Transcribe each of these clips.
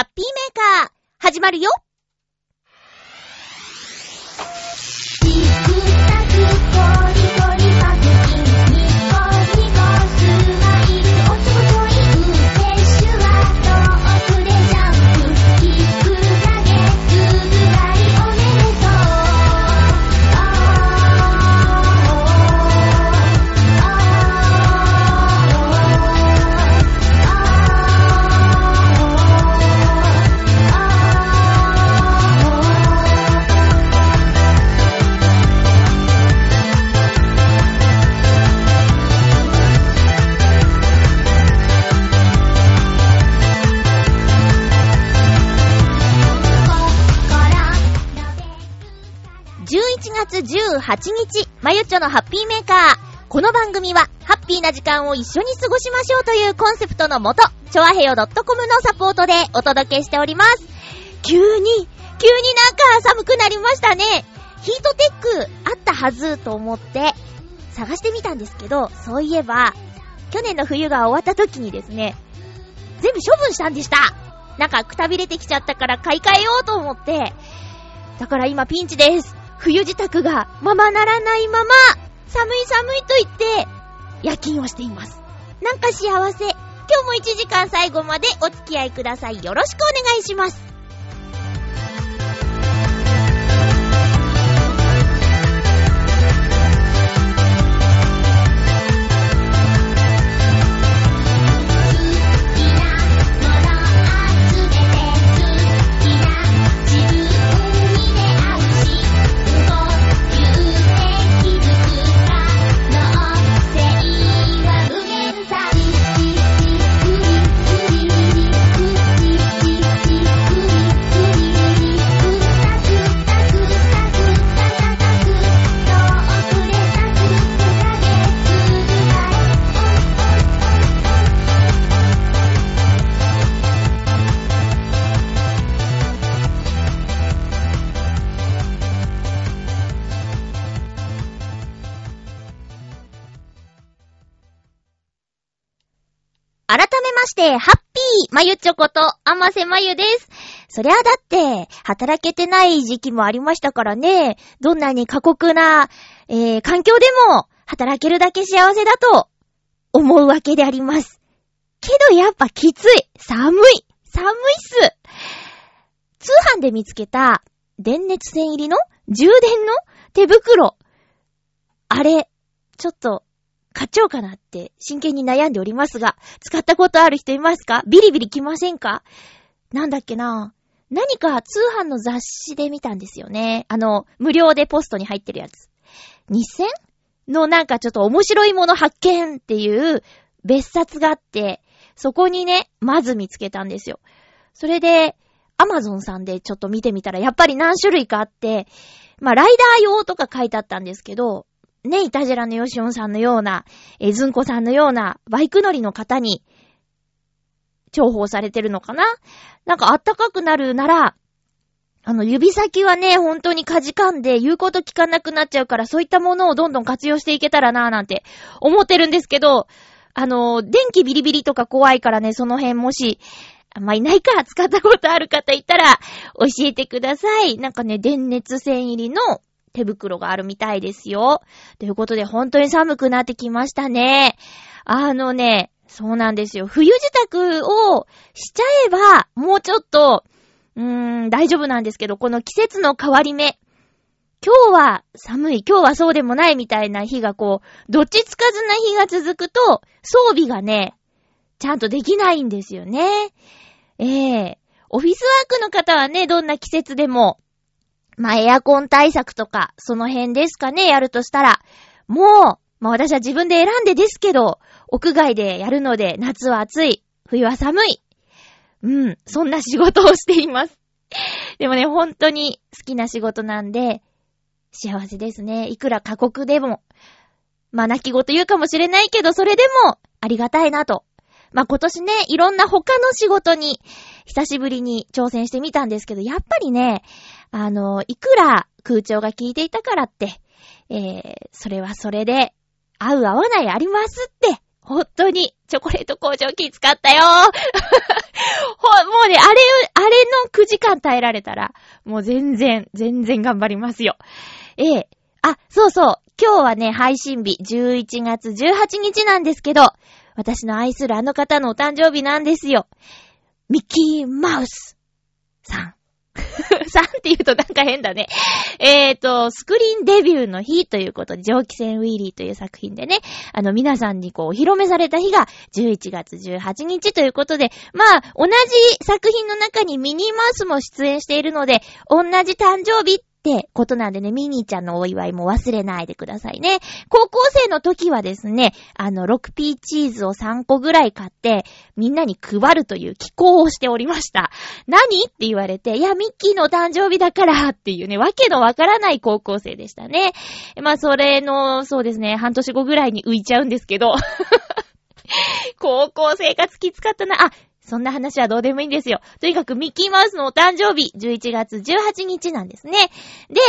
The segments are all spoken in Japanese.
ハッピーメーカー、始まるよ。18日、まゆっちょのハッピーメーカー。この番組は、ハッピーな時間を一緒に過ごしましょうというコンセプトのもと、ちょわへよ .com のサポートでお届けしております。急に、急になんか寒くなりましたね。ヒートテックあったはずと思って探してみたんですけど、そういえば、去年の冬が終わった時にですね、全部処分したんでした。なんかくたびれてきちゃったから買い替えようと思って、だから今ピンチです。冬支度がままならないまま、寒い寒いと言って、夜勤をしています。なんか幸せ。今日も1時間最後までお付き合いください。よろしくお願いします。して、ハッピーまゆちょこと、あませまゆです。そりゃだって、働けてない時期もありましたからね、どんなに過酷な、えー、環境でも、働けるだけ幸せだと、思うわけであります。けどやっぱきつい。寒い。寒いっす。通販で見つけた、電熱線入りの充電の手袋。あれ、ちょっと、買っちゃおうかなって真剣に悩んでおりますが、使ったことある人いますか？ビリビリ来ませんか？なんだっけな？何か通販の雑誌で見たんですよね。あの、無料でポストに入ってるやつ。2000のなんかちょっと面白いもの発見っていう別冊があって、そこにね、まず見つけたんですよ。それで、アマゾンさんでちょっと見てみたら、やっぱり何種類かあって、まあ、ライダー用とか書いてあったんですけど、ね、イタジラのヨシオンさんのような、えズンコさんのような、バイク乗りの方に、重宝されてるのかな？なんかあったかくなるなら、あの、指先はね、本当にかじかんで言うこと聞かなくなっちゃうから、そういったものをどんどん活用していけたらなぁなんて思ってるんですけど、あの、電気ビリビリとか怖いからね、その辺もし、あんまいないか使ったことある方いたら、教えてください。なんかね、電熱線入りの手袋があるみたいですよ。ということで、本当に寒くなってきましたね。あのね、そうなんですよ。冬支度をしちゃえば、もうちょっと、うーん、大丈夫なんですけど、この季節の変わり目。今日は寒い、今日はそうでもないみたいな日がこう、どっちつかずな日が続くと、装備がね、ちゃんとできないんですよね。ええー、オフィスワークの方はね、どんな季節でも、まあ、エアコン対策とか、その辺ですかね、やるとしたら。もう、まあ私は自分で選んでですけど、屋外でやるので、夏は暑い、冬は寒い。うん、そんな仕事をしています。でもね、本当に好きな仕事なんで、幸せですね。いくら過酷でも。まあ泣き言言うかもしれないけど、それでもありがたいなと。まあ今年ね、いろんな他の仕事に久しぶりに挑戦してみたんですけど、やっぱりね、あの、いくら空調が効いていたからって、えー、それはそれで、合う合わないありますって、本当に、チョコレート工場機使ったよ ほ、もうね、あれ、あ6時間耐えられたら、もう全然、全然頑張りますよ。ええあ、そうそう。今日はね、配信日、11月18日なんですけど、私の愛するあの方のお誕生日なんですよ。ミッキーマウスさん。3って言うとなんか変だね。えっ、ー、と、スクリーンデビューの日ということで、蒸気船ウィリーという作品でね、あの皆さんにこう、お披露目された日が11月18日ということで、まあ、同じ作品の中にミニーマウスも出演しているので、同じ誕生日ってことなんでね、ミニーちゃんのお祝いも忘れないでくださいね。高校生の時はですね、あの、6P チーズを3個ぐらい買って、みんなに配るという寄稿をしておりました。何？って言われて、いや、ミッキーの誕生日だからっていうね、わけのわからない高校生でしたね。まあ、それの、そうですね、半年後ぐらいに浮いちゃうんですけど。高校生活きつかったな。あ、そんな話はどうでもいいんですよ。とにかくミッキーマウスのお誕生日、11月18日なんですね。で、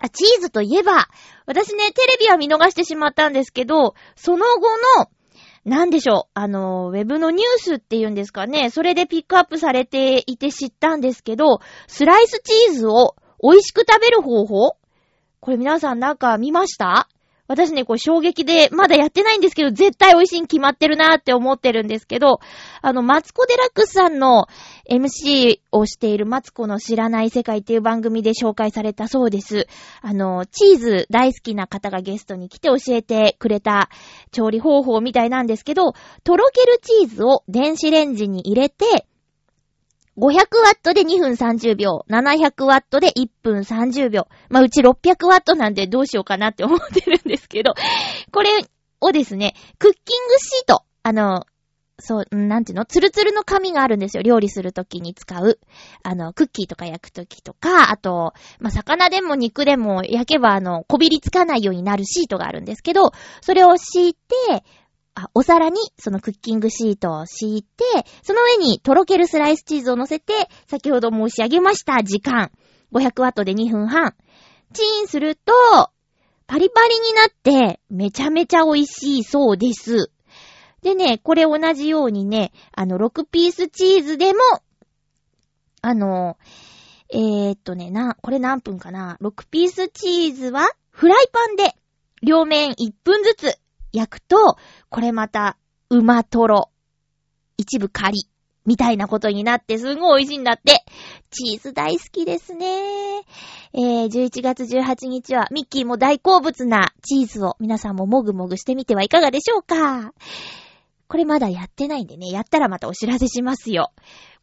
あ、チーズといえば、私ね、テレビは見逃してしまったんですけど、その後の、なんでしょう、あの、ウェブのニュースっていうんですかね、それでピックアップされていて知ったんですけど、スライスチーズを美味しく食べる方法？これ皆さんなんか見ました？私ね、こう衝撃で、まだやってないんですけど、絶対美味しいに決まってるなーって思ってるんですけど、あの、マツコデラックスさんの MC をしているマツコの知らない世界っていう番組で紹介されたそうです。あの、チーズ大好きな方がゲストに来て教えてくれた調理方法みたいなんですけど、とろけるチーズを電子レンジに入れて、500ワットで2分30秒、700ワットで1分30秒。まあ、うち600ワットなんでどうしようかなって思ってるんですけど、これをですね、クッキングシート、あの、そう、なんていうの？ツルツルの紙があるんですよ。料理するときに使う。あの、クッキーとか焼くときとか、あと、まあ、魚でも肉でも焼けば、あの、こびりつかないようになるシートがあるんですけど、それを敷いて、お皿にそのクッキングシートを敷いて、その上にとろけるスライスチーズを乗せて、先ほど申し上げました時間。500ワットで2分半。チーンすると、パリパリになって、めちゃめちゃ美味しいそうです。でね、これ同じようにね、あの、6ピースチーズでも、あの、えー、っとね、な、これ何分かな ?6 ピースチーズは、フライパンで、両面1分ずつ焼くと、これまた、うまとろ、一部カリ、みたいなことになってすんごい美味しいんだって。チーズ大好きですね。えー、11月18日はミッキーも大好物なチーズを皆さんももぐもぐしてみてはいかがでしょうかこれまだやってないんでね、やったらまたお知らせしますよ。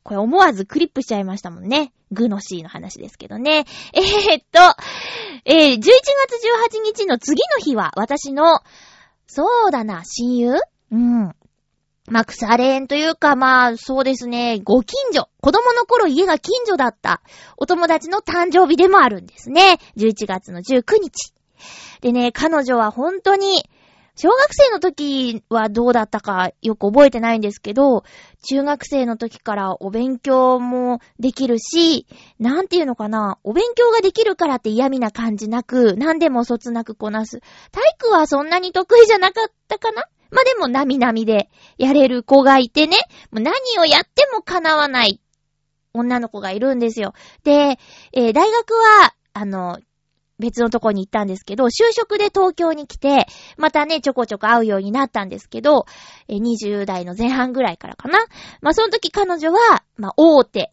これ思わずクリップしちゃいましたもんね。グノシーの話ですけどね。えー、っと、えー、11月18日の次の日は私のそうだな、親友？うん。まあ、腐れ縁というか、まあ、そうですね、ご近所。子供の頃家が近所だった。お友達の誕生日でもあるんですね。11月の19日。でね、彼女は本当に、小学生の時はどうだったかよく覚えてないんですけど、中学生の時からお勉強もできるし、なんていうのかな、お勉強ができるからって嫌味な感じなく、何でもそつなくこなす。体育はそんなに得意じゃなかったかな？まあ、でも、なみなみでやれる子がいてね、もう何をやっても叶わない女の子がいるんですよ。で、えー、大学は、あの、別のとこに行ったんですけど、就職で東京に来て、またね、ちょこちょこ会うようになったんですけど、20代の前半ぐらいからかな。まあ、その時彼女は、まあ、大手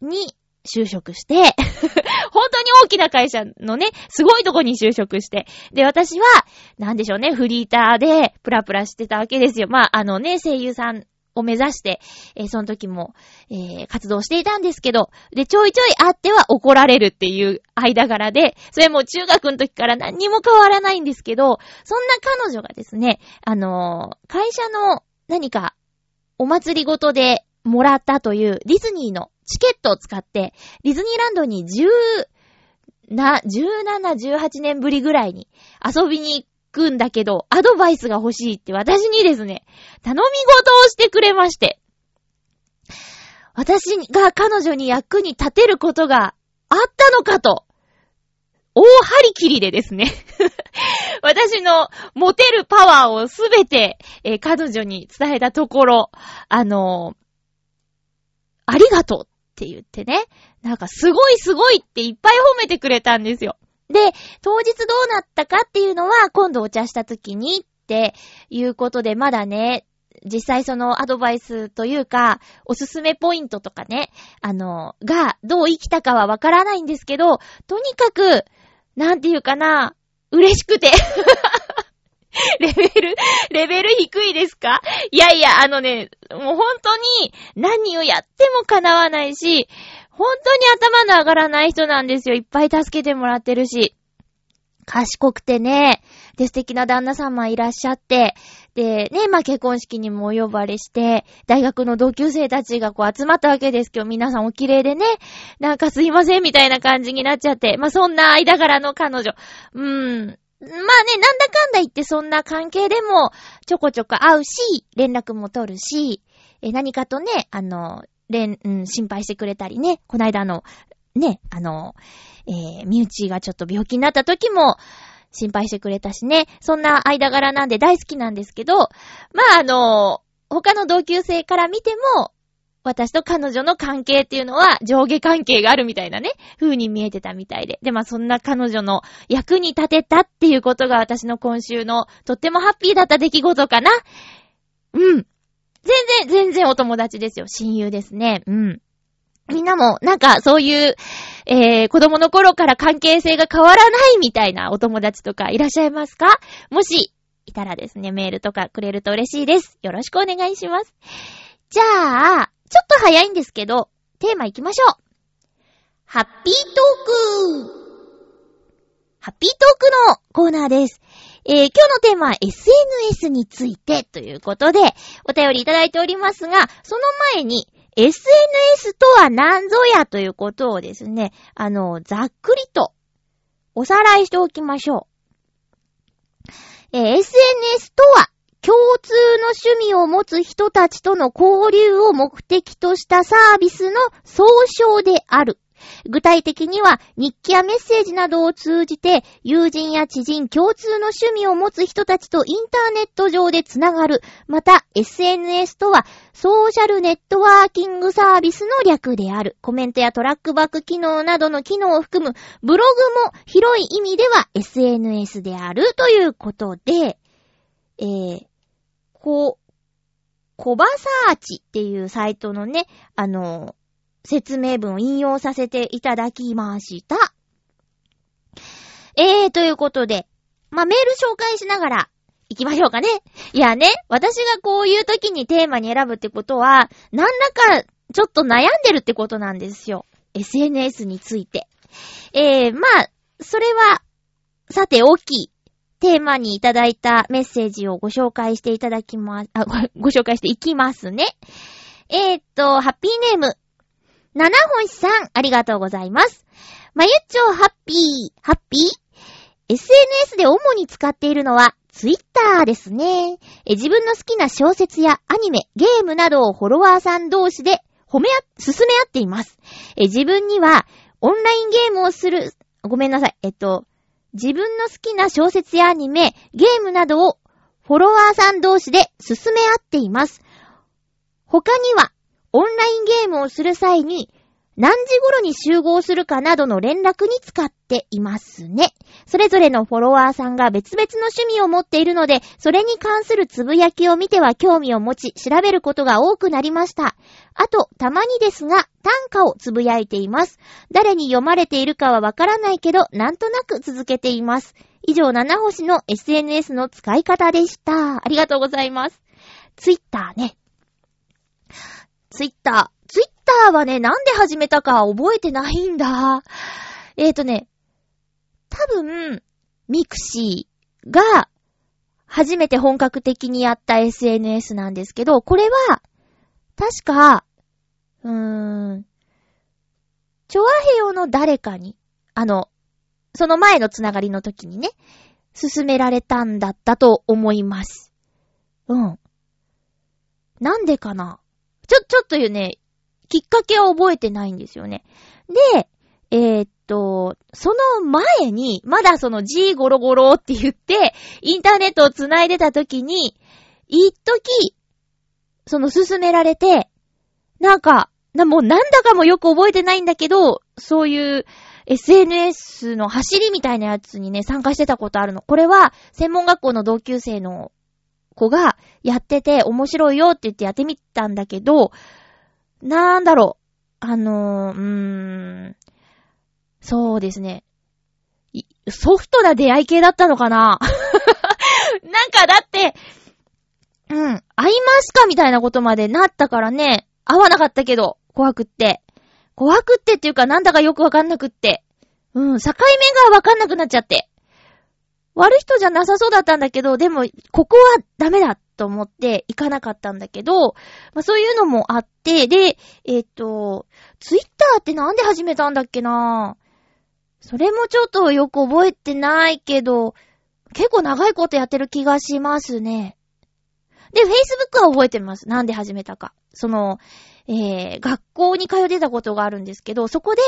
に就職して 本当に大きな会社のね、すごいとこに就職して。で、私は、なんでしょうね、フリーターで、プラプラしてたわけですよ。まあ、あのね、声優さんを目指して、えー、その時も、えー、活動していたんですけど、で、ちょいちょい会っては怒られるっていう間柄で、それも中学の時から何にも変わらないんですけど、そんな彼女がですね、あのー、会社の何か、お祭りごとでもらったというディズニーのチケットを使って、ディズニーランドに10、な、17、18年ぶりぐらいに遊びにくんだけど、アドバイスが欲しいって私にですね、頼み事をしてくれまして。私が彼女に役に立てることがあったのかと、大張り切りでですね 私の持てるパワーをすべて、えー、彼女に伝えたところ、あのー、ありがとうっって言ってね、なんかすごいすごいっていっぱい褒めてくれたんですよ。で、当日どうなったかっていうのは今度お茶した時にっていうことでまだね、実際そのアドバイスというか、おすすめポイントとかね、あの、がどう生きたかはわからないんですけど、とにかく、なんていうかな、嬉しくて。レベル、レベル低いですか？いやいや、あのね、もう本当に何をやっても叶わないし、本当に頭の上がらない人なんですよ。いっぱい助けてもらってるし。賢くてね、で、素敵な旦那様いらっしゃって、で、ね、まあ、結婚式にもお呼ばれして、大学の同級生たちがこう集まったわけですけど、皆さんお綺麗でね、なんかすいませんみたいな感じになっちゃって、まあ、そんな間柄の彼女。うーん、まあね、なんだかんだ言ってそんな関係でもちょこちょこ会うし、連絡も取るし、え、何かとね、あの、連、うん、心配してくれたりね、こないだの、ね、あの、えー、身内がちょっと病気になった時も、心配してくれたしね、そんな間柄なんで大好きなんですけど、まああの、他の同級生から見ても、私と彼女の関係っていうのは上下関係があるみたいなね、風に見えてたみたいで。で、まあそんな彼女の役に立てたっていうことが私の今週のとってもハッピーだった出来事かな。うん。全然、全然お友達ですよ。親友ですね。うん。みんなも、なんか、そういう、えー、子供の頃から関係性が変わらないみたいなお友達とかいらっしゃいますか？もし、いたらですね、メールとかくれると嬉しいです。よろしくお願いします。じゃあ、ちょっと早いんですけど、テーマ行きましょう。ハッピートークハッピートークのコーナーです。えー、今日のテーマは SNS についてということで、お便りいただいておりますが、その前に、SNS とは何ぞやということをですね、あの、ざっくりとおさらいしておきましょう。えー、SNS とは共通の趣味を持つ人たちとの交流を目的としたサービスの総称である。具体的には日記やメッセージなどを通じて友人や知人共通の趣味を持つ人たちとインターネット上でつながる。また SNS とはソーシャルネットワーキングサービスの略である。コメントやトラックバック機能などの機能を含むブログも広い意味では SNS であるということで、えー、こ、コバサーチっていうサイトのね、あの、説明文を引用させていただきました。えー、ということで、まあ、メール紹介しながら行きましょうかね。いやね、私がこういう時にテーマに選ぶってことは、何らかちょっと悩んでるってことなんですよ。SNS について。えー、まあ、それは、さて大きい。テーマにいただいたメッセージをご紹介していただきま、あ、ご、ご紹介していきますね。えー、っと、ハッピーネーム、七星さん、ありがとうございます。まゆっちょハッピー、ハッピー ?SNS で主に使っているのは、ツイッターですね。自分の好きな小説やアニメ、ゲームなどをフォロワーさん同士で褒めあ、進め合っています。自分には、オンラインゲームをする、ごめんなさい。えっと、自分の好きな小説やアニメ、ゲームなどをフォロワーさん同士で進め合っています。他には、オンラインゲームをする際に、何時頃に集合するかなどの連絡に使っていますね。それぞれのフォロワーさんが別々の趣味を持っているので、それに関するつぶやきを見ては興味を持ち、調べることが多くなりました。あと、たまにですが、短歌をつぶやいています。誰に読まれているかはわからないけど、なんとなく続けています。以上、七星の SNS の使い方でした。ありがとうございます。ツイッターね。ツイッター。ツイッターはね、なんで始めたか覚えてないんだ。えーとね、多分、ミクシーが初めて本格的にやった SNS なんですけど、これは、確か、うーん、チョアヘヨの誰かに、あの、その前のつながりの時にね、進められたんだったと思います。うん。なんでかなちょ、ちょっと言うね、きっかけは覚えてないんですよね。で、えー、っと、その前に、まだその G ゴロゴロって言って、インターネットを繋いでた時に、一時、その進められて、なんか、な、もうなんだかもよく覚えてないんだけど、そういう SNS の走りみたいなやつにね、参加してたことあるの。これは、専門学校の同級生の子がやってて面白いよって言ってやってみたんだけど、なんだろう。あのー、うーん、そうですね。ソフトな出会い系だったのかな？なんかだって、うん、会いますかみたいなことまでなったからね、会わなかったけど、怖くって。怖くってっていうかなんだかよくわかんなくって。うん、境目がわかんなくなっちゃって。悪い人じゃなさそうだったんだけど、でも、ここはダメだと思って行かなかったんだけど、まあそういうのもあって、で、えっ、ー、と、ツイッターってなんで始めたんだっけな？それもちょっとよく覚えてないけど、結構長いことやってる気がしますね。で、Facebook は覚えてます。なんで始めたか。その、えー、学校に通ってたことがあるんですけど、そこで、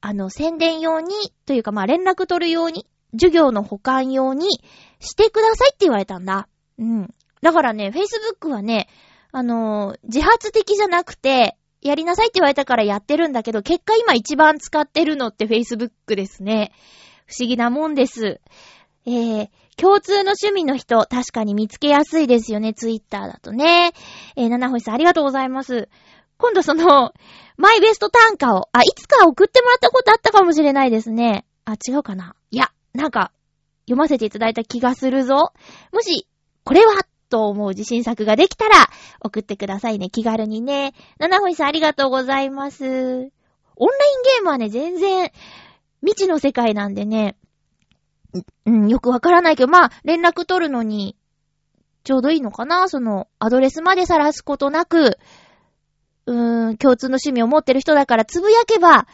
あの、宣伝用に、というかまあ連絡取る用に、授業の保管用にしてくださいって言われたんだ。うん。だからね、Facebook はね、あのー、自発的じゃなくて、やりなさいって言われたからやってるんだけど、結果今一番使ってるのって Facebook ですね。不思議なもんです。えー、共通の趣味の人、確かに見つけやすいですよね、Twitter だとね。えー、七星さんありがとうございます。今度その、マイベスト短歌を、あ、いつか送ってもらったことあったかもしれないですね。あ、違うかな、なんか、読ませていただいた気がするぞ。もし、これはと思う自信作ができたら、送ってくださいね。気軽にね。七穂さんありがとうございます。オンラインゲームはね、全然、未知の世界なんでね、うん、よくわからないけど、まあ、連絡取るのに、ちょうどいいのかな？その、アドレスまで晒すことなく、うーん、共通の趣味を持ってる人だからつぶやけば、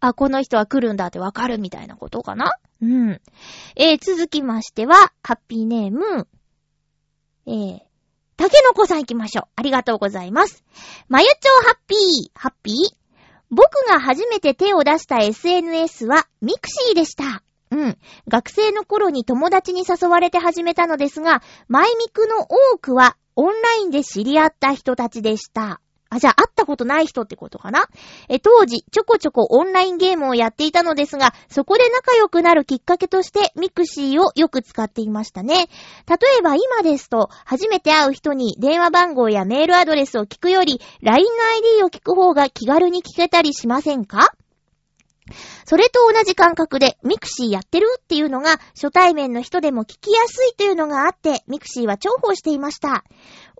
あ、この人は来るんだってわかるみたいなことかな？うん。えー、続きましては、ハッピーネーム、えー、たけのこさん行きましょう。ありがとうございます。まゆちょうハッピー、ハッピー？僕が初めて手を出した SNS はミクシーでした。うん。学生の頃に友達に誘われて始めたのですが、マイミクの多くはオンラインで知り合った人たちでした。あ、じゃあ会ったことない人ってことかな？え、当時、ちょこちょこオンラインゲームをやっていたのですが、そこで仲良くなるきっかけとして、ミクシーをよく使っていましたね。例えば今ですと、初めて会う人に電話番号やメールアドレスを聞くより、LINE の ID を聞く方が気軽に聞けたりしませんか？それと同じ感覚で、ミクシーやってる？っていうのが、初対面の人でも聞きやすいというのがあって、ミクシーは重宝していました。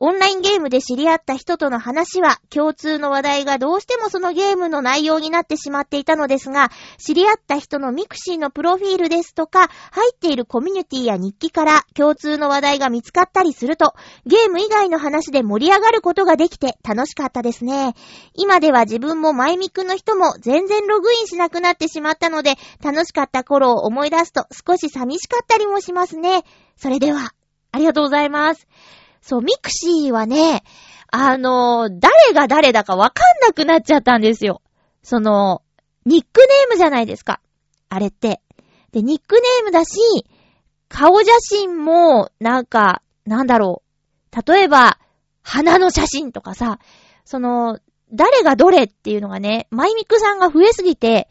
オンラインゲームで知り合った人との話は、共通の話題がどうしてもそのゲームの内容になってしまっていたのですが、知り合った人のミクシーのプロフィールですとか、入っているコミュニティや日記から共通の話題が見つかったりすると、ゲーム以外の話で盛り上がることができて楽しかったですね。今では自分もマイミクの人も全然ログインしなくなってしまったので、楽しかった頃を思い出すと少し寂しかったりもしますね。それでは、ありがとうございます。そう、ミクシーはね、あの、誰が誰だかわかんなくなっちゃったんですよ。その、ニックネームじゃないですか。あれって。で、ニックネームだし、顔写真も、なんか、なんだろう。例えば、花の写真とかさ、その、誰がどれっていうのがね、マイミクさんが増えすぎて、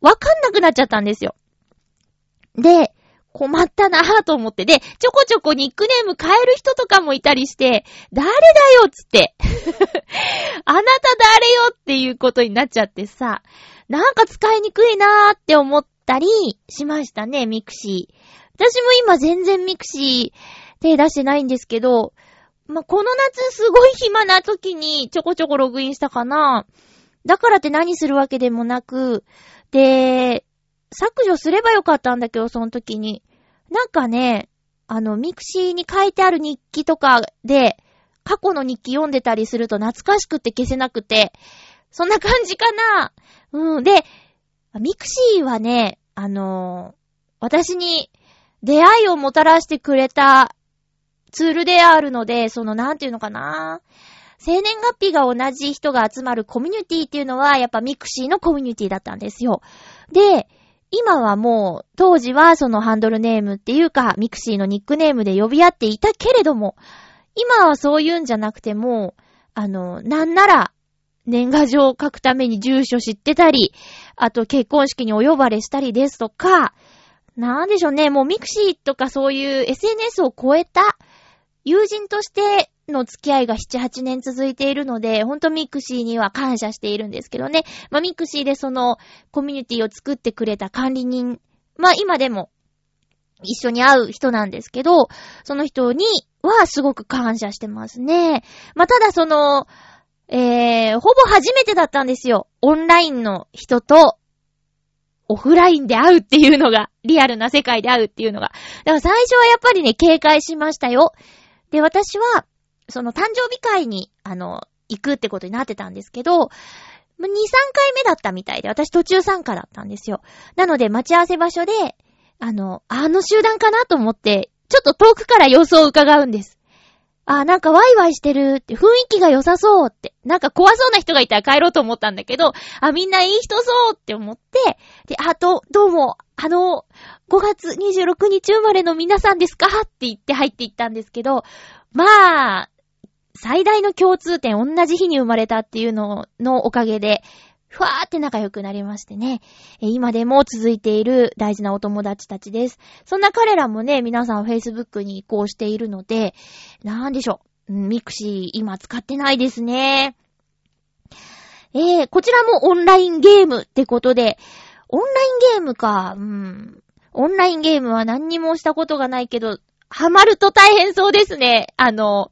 わかんなくなっちゃったんですよ。で、困ったなぁと思って。で、ちょこちょこニックネーム変える人とかもいたりして、誰だよっつって。あなた誰よっていうことになっちゃってさ、なんか使いにくいなーって思ったりしましたね、ミクシー。私も今全然ミクシー手出してないんですけど、ま、この夏すごい暇な時にちょこちょこログインしたかな。だからって何するわけでもなく、で、削除すればよかったんだけど、その時に。なんかね、あの、ミクシーに書いてある日記とかで、過去の日記読んでたりすると懐かしくて消せなくて、そんな感じかな。うん。で、ミクシーはね、あのー、私に出会いをもたらしてくれたツールであるので、その、なんていうのかな。生年月日が同じ人が集まるコミュニティっていうのは、やっぱミクシーのコミュニティだったんですよ。で、今はもう、当時はそのハンドルネームっていうか、ミクシーのニックネームで呼び合っていたけれども、今はそういうんじゃなくても、あの、なんなら、年賀状を書くために住所知ってたり、あと結婚式にお呼ばれしたりですとか、なんでしょうね、もうミクシーとかそういう SNS を超えた友人としての付き合いが7、8年続いているので、ほんとミクシーには感謝しているんですけどね。まあ、ミクシーでそのコミュニティを作ってくれた管理人、まあ、今でも一緒に会う人なんですけど、その人にはすごく感謝してますね。まあ、ただその、えー、ほぼ初めてだったんですよ。オンラインの人と、オフラインで会うっていうのが、リアルな世界で会うっていうのが。だから最初はやっぱりね、警戒しましたよ。で、私は、その誕生日会に、あの、行くってことになってたんですけど、2、3回目だったみたいで、私途中参加だったんですよ。なので、待ち合わせ場所で、あの、あの集団かなと思って、ちょっと遠くから様子を伺うんです。あ、なんかワイワイしてるって、雰囲気が良さそうって。なんか怖そうな人がいたら帰ろうと思ったんだけど、あ、みんないい人そうって思って、で、あと、どうも、あの、5月26日生まれの皆さんですか？って言って入っていったんですけど、まあ、最大の共通点、同じ日に生まれたっていうののおかげで、ふわーって仲良くなりましてね。今でも続いている大事なお友達たちです。そんな彼らもね、皆さん Facebook に移行しているので、なんでしょう。ミクシー今使ってないですね。えー、こちらもオンラインゲームってことで、オンラインゲームか、うん。オンラインゲームは何にもしたことがないけど、ハマると大変そうですね。あの、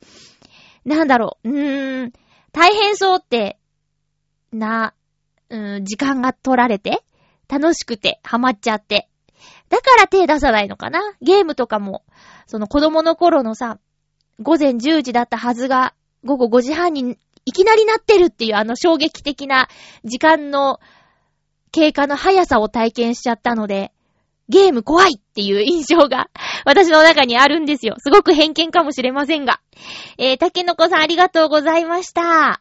なんだろう、うーん、大変そうって、な、うん、時間が取られて、楽しくて、ハマっちゃって。だから手出さないのかな。ゲームとかも、その子供の頃のさ、午前10時だったはずが、午後5時半にいきなりなってるっていうあの衝撃的な時間の経過の速さを体験しちゃったので、ゲーム怖いっていう印象が 私の中にあるんですよ。すごく偏見かもしれませんが。えー、竹の子さんありがとうございました。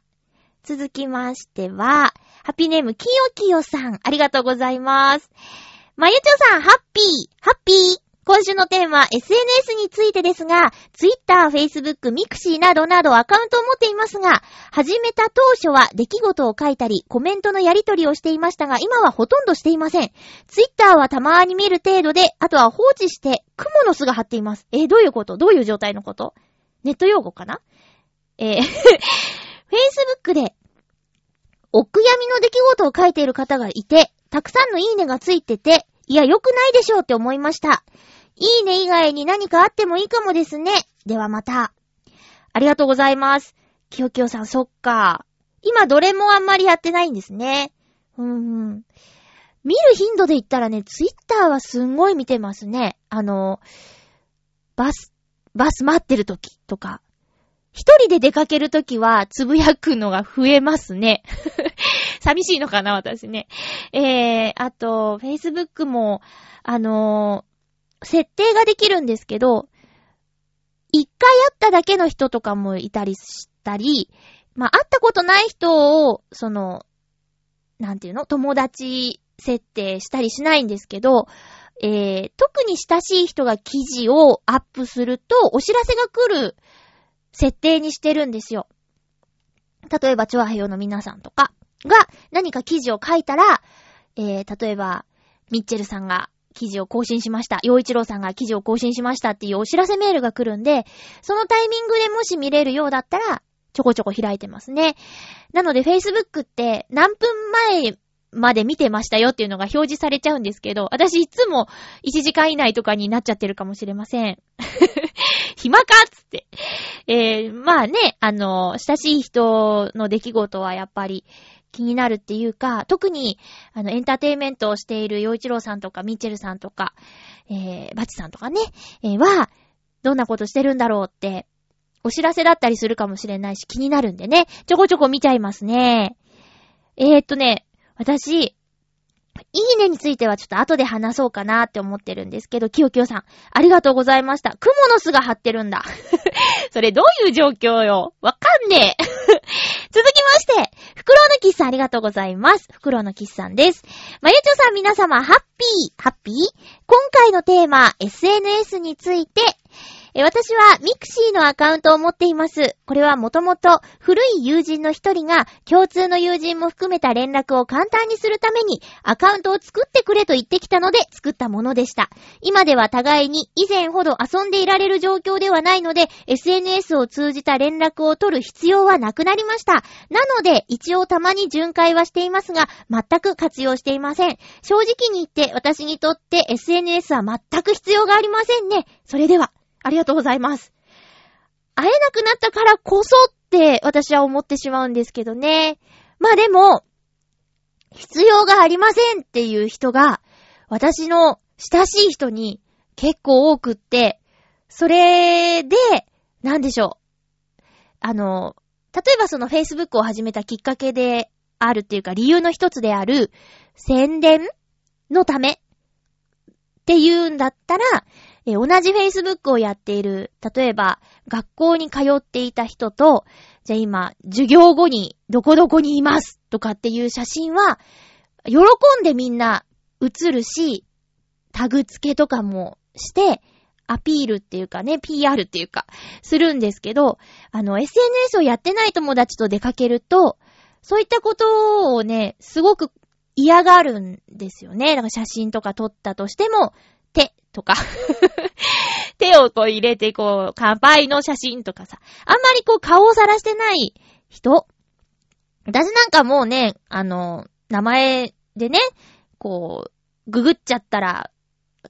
続きましては、ハッピーネーム、きよきよさん、ありがとうございます。まゆちょさん、ハッピー、ハッピー。今週のテーマ、SNS についてですが、Twitter、Facebook、Mixi などなどアカウントを持っていますが、始めた当初は出来事を書いたり、コメントのやり取りをしていましたが、今はほとんどしていません。Twitter はたまーに見る程度で、あとは放置して、雲の巣が張っています。えー、どういうこと？どういう状態のこと？ネット用語かな？えー Facebook で、お悔やみの出来事を書いている方がいて、たくさんのいいねがついてて、いや、良くないでしょうって思いました。いいね以外に何かあってもいいかもですね。ではまた。ありがとうございます。きよきよさん、そっか。今どれもあんまりやってないんですね。うんうん。見る頻度で言ったらね、ツイッターはすんごい見てますね。あの、バス、バス待ってる時とか。一人で出かけるときは、つぶやくのが増えますね。寂しいのかな、私ね。えー、あと、Facebook も、あの設定ができるんですけど、一回会っただけの人とかもいたりしたり、まあ、会ったことない人を、その、なんていうの？友達設定したりしないんですけど、えー、特に親しい人が記事をアップすると、お知らせが来る設定にしてるんですよ。例えば、チョアヘヨの皆さんとかが何か記事を書いたら、えー、例えば、ミッチェルさんが記事を更新しました。洋一郎さんが記事を更新しましたっていうお知らせメールが来るんで、そのタイミングでもし見れるようだったら、ちょこちょこ開いてますね。なので Facebook って何分前まで見てましたよっていうのが表示されちゃうんですけど、私いつも1時間以内とかになっちゃってるかもしれません。暇かっつって。えー、まあね、あの、親しい人の出来事はやっぱり、気になるっていうか、特に、あの、エンターテイメントをしている洋一郎さんとか、ミッチェルさんとか、えー、バチさんとかね、えー、は、どんなことしてるんだろうって、お知らせだったりするかもしれないし、気になるんでね、ちょこちょこ見ちゃいますね。えー、っとね、私、いいねについてはちょっと後で話そうかなって思ってるんですけど、きよきよさん、ありがとうございました。クモの巣が張ってるんだ。それどういう状況よ？わかんねえ。続きまして、フクロウのキスさんありがとうございます。フクロウのキスさんです。まゆちょさん皆様、ハッピー、ハッピー？今回のテーマ、SNS について、え私はミクシーのアカウントを持っています。これはもともと古い友人の一人が共通の友人も含めた連絡を簡単にするためにアカウントを作ってくれと言ってきたので作ったものでした。今では互いに以前ほど遊んでいられる状況ではないので SNS を通じた連絡を取る必要はなくなりました。なので一応たまに巡回はしていますが全く活用していません。正直に言って私にとって SNS は全く必要がありませんね。それでは。ありがとうございます。会えなくなったからこそって私は思ってしまうんですけどね。まあでも、必要がありませんっていう人が、私の親しい人に結構多くって、それで、なんでしょう。あの、例えばその Facebook を始めたきっかけであるっていうか理由の一つである宣伝のためっていうんだったら、え同じ Facebook をやっている、例えば、学校に通っていた人と、じゃあ今、授業後にどこどこにいますとかっていう写真は、喜んでみんな写るし、タグ付けとかもして、アピールっていうかね、PR っていうか、するんですけど、あの、SNS をやってない友達と出かけると、そういったことをね、すごく嫌がるんですよね。だから写真とか撮ったとしても、手とか 手をこう入れてこう、乾杯の写真とかさ。あんまりこう顔をさらしてない人。私なんかもうね、あの、名前でね、こう、ググっちゃったら、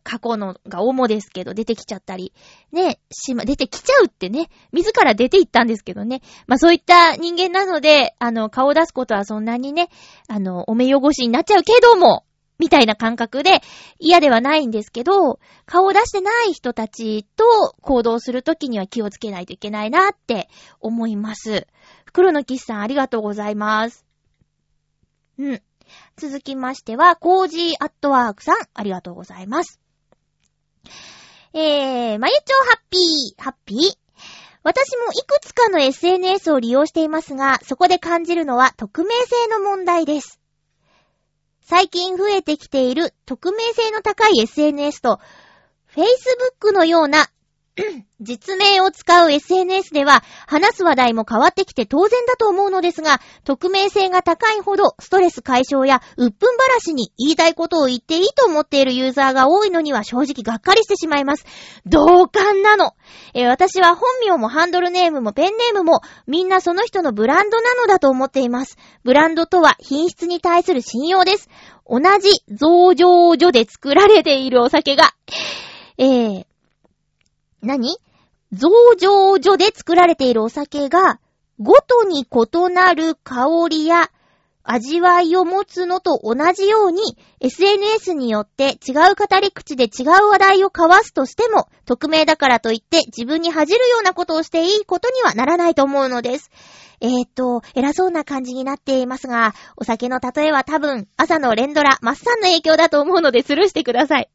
過去のが主ですけど、出てきちゃったり、ね、しま、出てきちゃうってね、自ら出ていったんですけどね。まあそういった人間なので、あの、顔を出すことはそんなにね、あの、お目汚しになっちゃうけども、みたいな感覚で嫌ではないんですけど、顔を出してない人たちと行動するときには気をつけないといけないなって思います。袋のキスさんありがとうございます。うん。続きましては、コージーアットワークさんありがとうございます。えー、まゆちょハッピー、ハッピー。私もいくつかの SNS を利用していますが、そこで感じるのは匿名性の問題です。最近増えてきている匿名性の高い SNS と、Facebook のような 実名を使う SNS では話す話題も変わってきて当然だと思うのですが、匿名性が高いほどストレス解消や鬱憤話に言いたいことを言っていいと思っているユーザーが多いのには正直がっかりしてしまいます。同感なの。えー、私は本名もハンドルネームもペンネームもみんなその人のブランドなのだと思っています。ブランドとは品質に対する信用です。同じ増上所で作られているお酒が、えー、何？増上所で作られているお酒が、ごとに異なる香りや味わいを持つのと同じように、SNS によって違う語り口で違う話題を交わすとしても、匿名だからといって自分に恥じるようなことをしていいことにはならないと思うのです。えー、っと、偉そうな感じになっていますが、お酒の例えは多分、朝の連ドラ、マッサンの影響だと思うのでスルーしてください。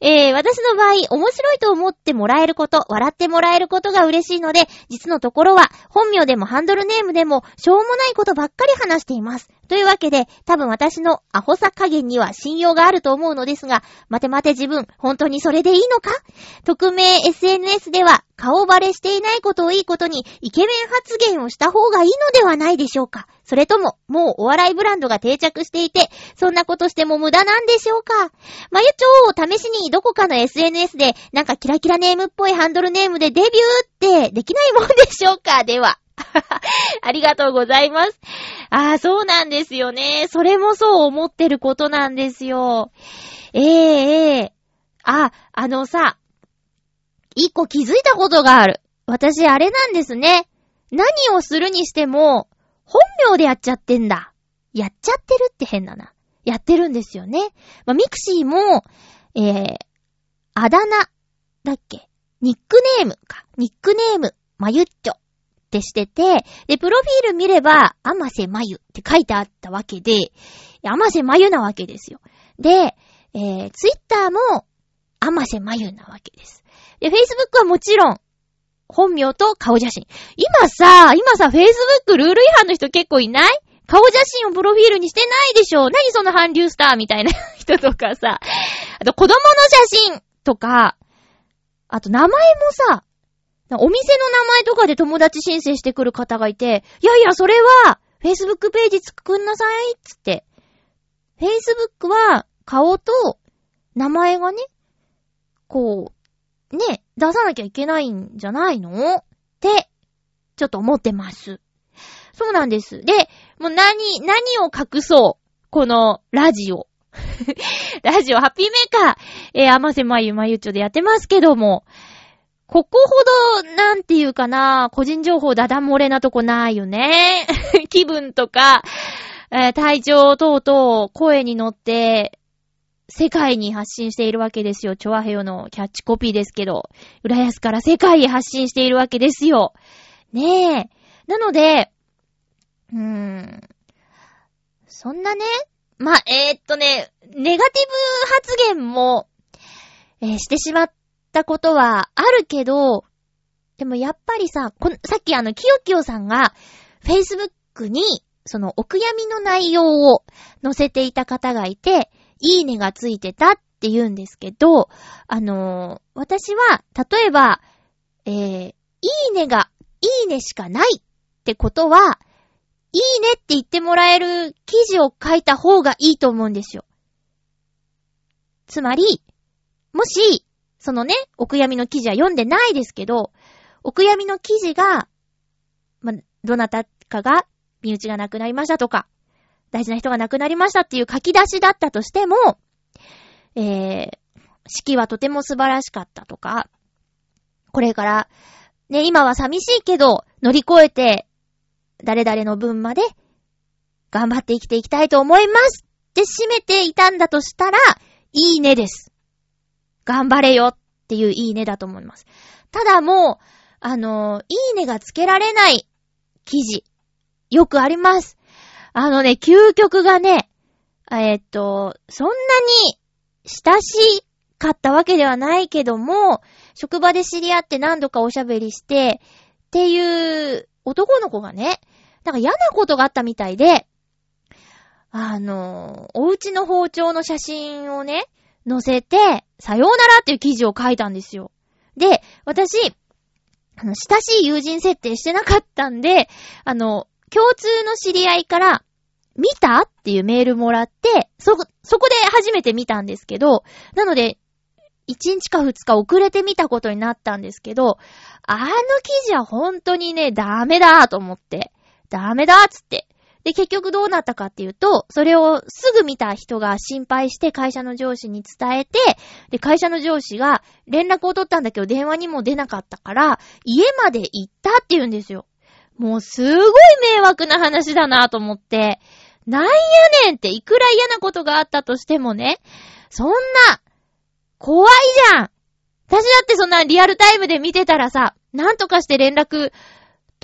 えー、私の場合、面白いと思ってもらえること、笑ってもらえることが嬉しいので、実のところは、本名でもハンドルネームでも、しょうもないことばっかり話しています。というわけで、多分私のアホさ加減には信用があると思うのですが、待て待て自分、本当にそれでいいのか？匿名 SNS では、顔バレしていないことをいいことに、イケメン発言をした方がいいのではないでしょうか？それとも、もうお笑いブランドが定着していて、そんなことしても無駄なんでしょうか？まゆちょを試しにどこかの SNS で、なんかキラキラネームっぽいハンドルネームでデビューってできないもんでしょうか？では。ありがとうございます。ああ、そうなんですよね。それもそう思ってることなんですよ。ええええあ、あのさ、一個気づいたことがある。私、あれなんですね。何をするにしても、本名でやっちゃってんだ。やっちゃってるって変だな。やってるんですよね。まあ、ミクシーも、えー、あだ名だっけ？ニックネームか。ニックネーム、まゆっちょってしてて、で、プロフィール見れば、あませまゆって書いてあったわけで、あませまゆなわけですよ。で、えー、ツイッターも、あませまゆなわけです。で、フェイスブックはもちろん、本名と顔写真。今さ、今さ、Facebook ルール違反の人結構いない？顔写真をプロフィールにしてないでしょ何その韓流スターみたいな 人とかさ。あと子供の写真とか、あと名前もさ、お店の名前とかで友達申請してくる方がいて、いやいや、それは、Facebook ページ作んなさい、つって。Facebook は、顔と、名前がね、こう、ね、出さなきゃいけないんじゃないの？って、ちょっと思ってます。そうなんです。で、もう何、何を隠そう？このラジオ。ラジオハッピーメーカー、えー、甘瀬まゆまゆちょでやってますけども、ここほど、なんていうかな、個人情報ダダ漏れなとこないよね。気分とか、えー、体調等々、声に乗って、世界に発信しているわけですよ。チョアヘヨのキャッチコピーですけど、浦安から世界へ発信しているわけですよ。ねえ。なので、うーん。そんなね、まえー、っとね、ネガティブ発言も、えー、してしまっったことはあるけど、でもやっぱりさ、こさっきあの、キヨキヨさんが、Facebook に、その、お悔やみの内容を載せていた方がいて、いいねがついてたって言うんですけど、あのー、私は、例えば、えー、いいねが、いいねしかないってことは、いいねって言ってもらえる記事を書いた方がいいと思うんですよ。つまり、もし、そのね、お悔やみの記事は読んでないですけど、お悔やみの記事が、ま、どなたかが、身内が亡くなりましたとか、大事な人が亡くなりましたっていう書き出しだったとしても、えー、式はとても素晴らしかったとか、これから、ね、今は寂しいけど、乗り越えて、誰々の分まで、頑張って生きていきたいと思いますって締めていたんだとしたら、いいねです。頑張れよっていういいねだと思います。ただもう、あのいいねがつけられない記事、よくあります。あのね、究極がね、えー、っと、そんなに親しかったわけではないけども、職場で知り合って何度かおしゃべりして、っていう男の子がね、なんか嫌なことがあったみたいで、あの、お家の包丁の写真をね、載せて、さようならっていう記事を書いたんですよ。で、私、あの、親しい友人設定してなかったんで、あの、共通の知り合いから、見たっていうメールもらって、そ、そこで初めて見たんですけど、なので、1日か2日遅れて見たことになったんですけど、あの記事は本当にね、ダメだと思って、ダメだっつって。で、結局どうなったかっていうと、それをすぐ見た人が心配して会社の上司に伝えて、で、会社の上司が連絡を取ったんだけど電話にも出なかったから、家まで行ったって言うんですよ。もうすごい迷惑な話だなと思って、なんやねんっていくら嫌なことがあったとしてもね、そんな、怖いじゃん私だってそんなリアルタイムで見てたらさ、なんとかして連絡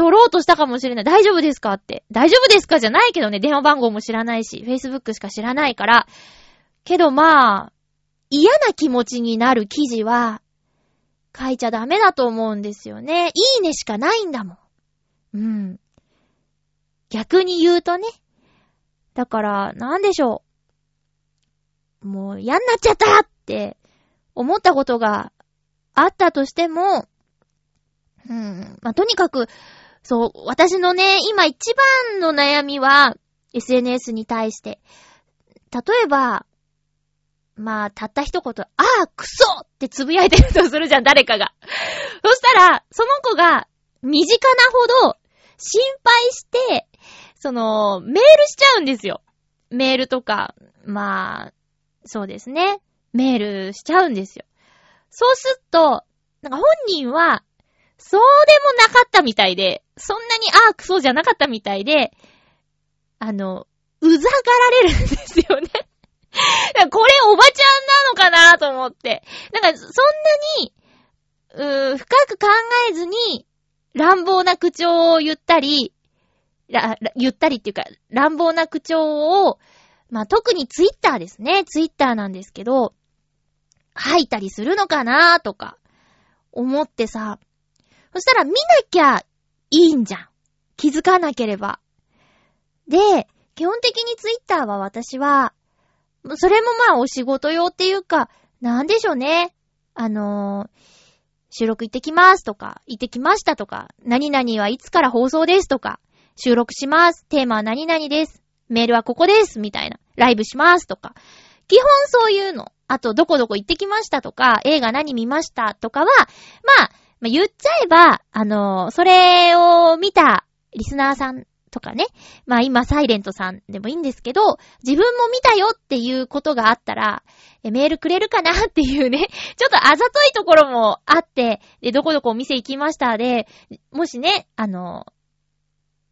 取ろうとしたかもしれない。大丈夫ですかって。大丈夫ですかじゃないけどね、電話番号も知らないし、Facebook しか知らないから。けどまあ、嫌な気持ちになる記事は、書いちゃダメだと思うんですよね。いいねしかないんだもん。うん。逆に言うとね。だから、なんでしょう。もう嫌になっちゃったって思ったことがあったとしても、うん。まあ、とにかく、そう、私のね、今一番の悩みは、SNS に対して。例えば、まあ、たった一言、ああ、クソってつぶやいてるとするじゃん、誰かが。そしたら、その子が、身近なほど、心配して、その、メールしちゃうんですよ。メールとか、まあ、そうですね。メールしちゃうんですよ。そうすっと、なんか本人は、そうでもなかったみたいで、そんなにああ、クソじゃなかったみたいで、あの、うざがられるんですよね これおばちゃんなのかなと思って。なんか、そんなに、うー、深く考えずに、乱暴な口調を言ったり、ら、言ったりっていうか、乱暴な口調を、まあ、特にツイッターですね。ツイッターなんですけど、吐いたりするのかなとか、思ってさ、そしたら見なきゃいいんじゃん。気づかなければ。で、基本的にツイッターは私は、それもまあお仕事用っていうか、なんでしょうね。あのー、収録行ってきますとか、行ってきましたとか、何々はいつから放送ですとか、収録します。テーマは何々です。メールはここです。みたいな。ライブしますとか。基本そういうの。あと、どこどこ行ってきましたとか、映画何見ましたとかは、まあ、まあ、言っちゃえば、あのー、それを見たリスナーさんとかね。まあ今、サイレントさんでもいいんですけど、自分も見たよっていうことがあったら、メールくれるかなっていうね、ちょっとあざといところもあって、で、どこどこお店行きましたで、もしね、あの、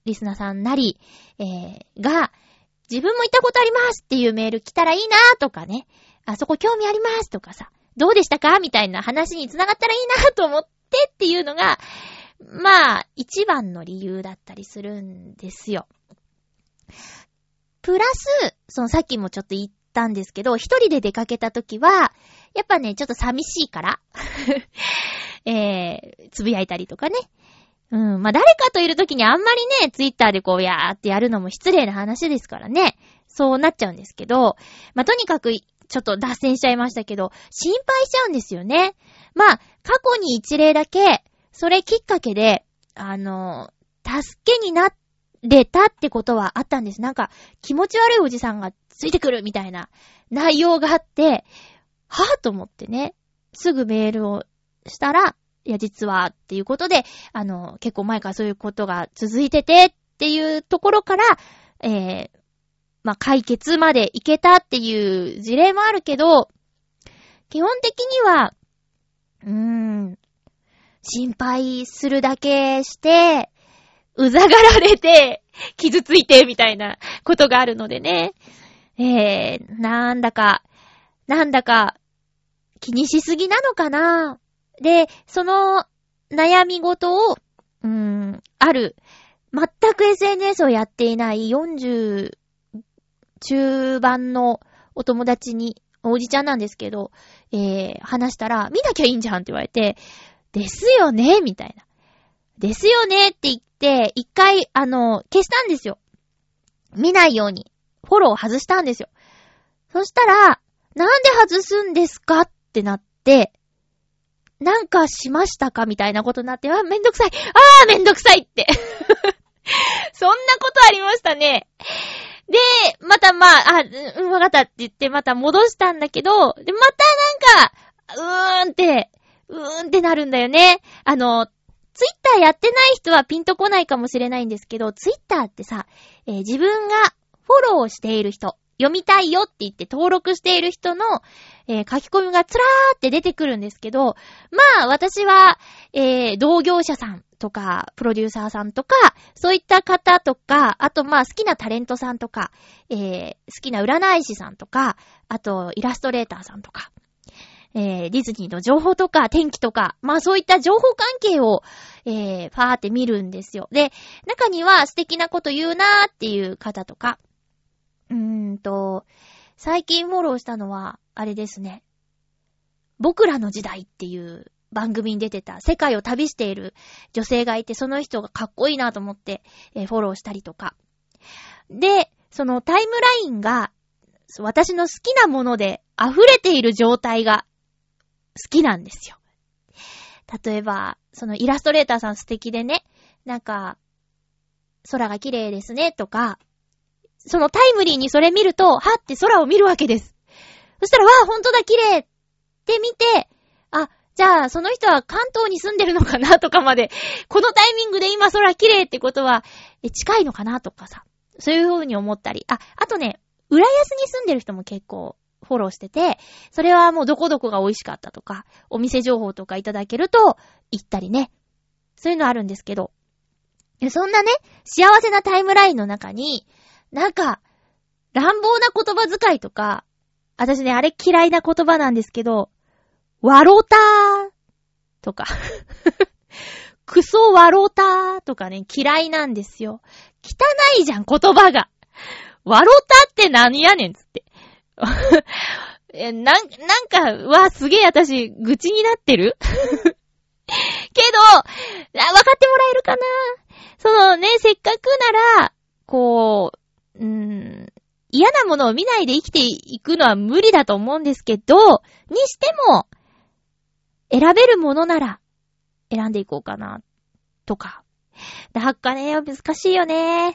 リスナーさんなり、えー、が、自分も行ったことありますっていうメール来たらいいなとかね、あそこ興味ありますとかさ、どうでしたかみたいな話に繋がったらいいなと思ってっていうのが、まあ、一番の理由だったりするんですよ。プラス、そのさっきもちょっと言ったんですけど、一人で出かけた時は、やっぱね、ちょっと寂しいから えー、つぶやいたりとかね。うん。まあ、誰かといる時にあんまりね、ツイッターでこう、やーってやるのも失礼な話ですからね。そうなっちゃうんですけど、まあ、とにかく、ちょっと脱線しちゃいましたけど、心配しちゃうんですよね。まあ、過去に一例だけ、それきっかけで、あの、助けになれたってことはあったんです。なんか、気持ち悪いおじさんがついてくるみたいな内容があって、はぁと思ってね、すぐメールをしたら、いや、実は、っていうことで、あの、結構前からそういうことが続いてて、っていうところから、えー、まあ、解決までいけたっていう事例もあるけど、基本的には、うーん、心配するだけして、うざがられて、傷ついて、みたいなことがあるのでね。えー、なんだか、なんだか、気にしすぎなのかなで、その悩み事を、うーん、ある、全く SNS をやっていない40中盤のお友達に、おじちゃんなんですけど、えー、話したら、見なきゃいいんじゃんって言われて、ですよねみたいな。ですよねって言って、一回、あの、消したんですよ。見ないように。フォローを外したんですよ。そしたら、なんで外すんですかってなって、なんかしましたかみたいなことになって、あ、めんどくさい。あー、めんどくさいって。そんなことありましたね。で、またまあ、あ、うん、わかったって言って、また戻したんだけど、で、またなんか、うーんって、うーんってなるんだよね。あの、ツイッターやってない人はピンとこないかもしれないんですけど、ツイッターってさ、えー、自分がフォローしている人、読みたいよって言って登録している人の、えー、書き込みがつらーって出てくるんですけど、まあ私は、えー、同業者さんとか、プロデューサーさんとか、そういった方とか、あとまあ好きなタレントさんとか、えー、好きな占い師さんとか、あとイラストレーターさんとか、えー、ディズニーの情報とか天気とか、まあそういった情報関係を、えー、ファーって見るんですよ。で、中には素敵なこと言うなーっていう方とか、うーんと、最近フォローしたのは、あれですね。僕らの時代っていう番組に出てた世界を旅している女性がいて、その人がかっこいいなと思って、えー、フォローしたりとか。で、そのタイムラインが、私の好きなもので溢れている状態が好きなんですよ。例えば、そのイラストレーターさん素敵でね、なんか、空が綺麗ですね、とか、そのタイムリーにそれ見ると、はって空を見るわけです。そしたら、わあ、ほんとだ、綺麗って見て、あ、じゃあ、その人は関東に住んでるのかなとかまで、このタイミングで今空綺麗ってことは、近いのかなとかさ、そういう風に思ったり、あ、あとね、浦安に住んでる人も結構フォローしてて、それはもうどこどこが美味しかったとか、お店情報とかいただけると、行ったりね。そういうのあるんですけど、そんなね、幸せなタイムラインの中に、なんか、乱暴な言葉遣いとか、私ね、あれ嫌いな言葉なんですけど、わろたーとか、クソわろたーとかね、嫌いなんですよ。汚いじゃん、言葉が。わろたって何やねんつって。え、なん、なんか、わ、すげえ私、愚痴になってる？けど、わかってもらえるかな？そのね、せっかくなら、こう、うーん、嫌なものを見ないで生きていくのは無理だと思うんですけど、にしても、選べるものなら選んでいこうかな、とか。なんかね、難しいよね。っ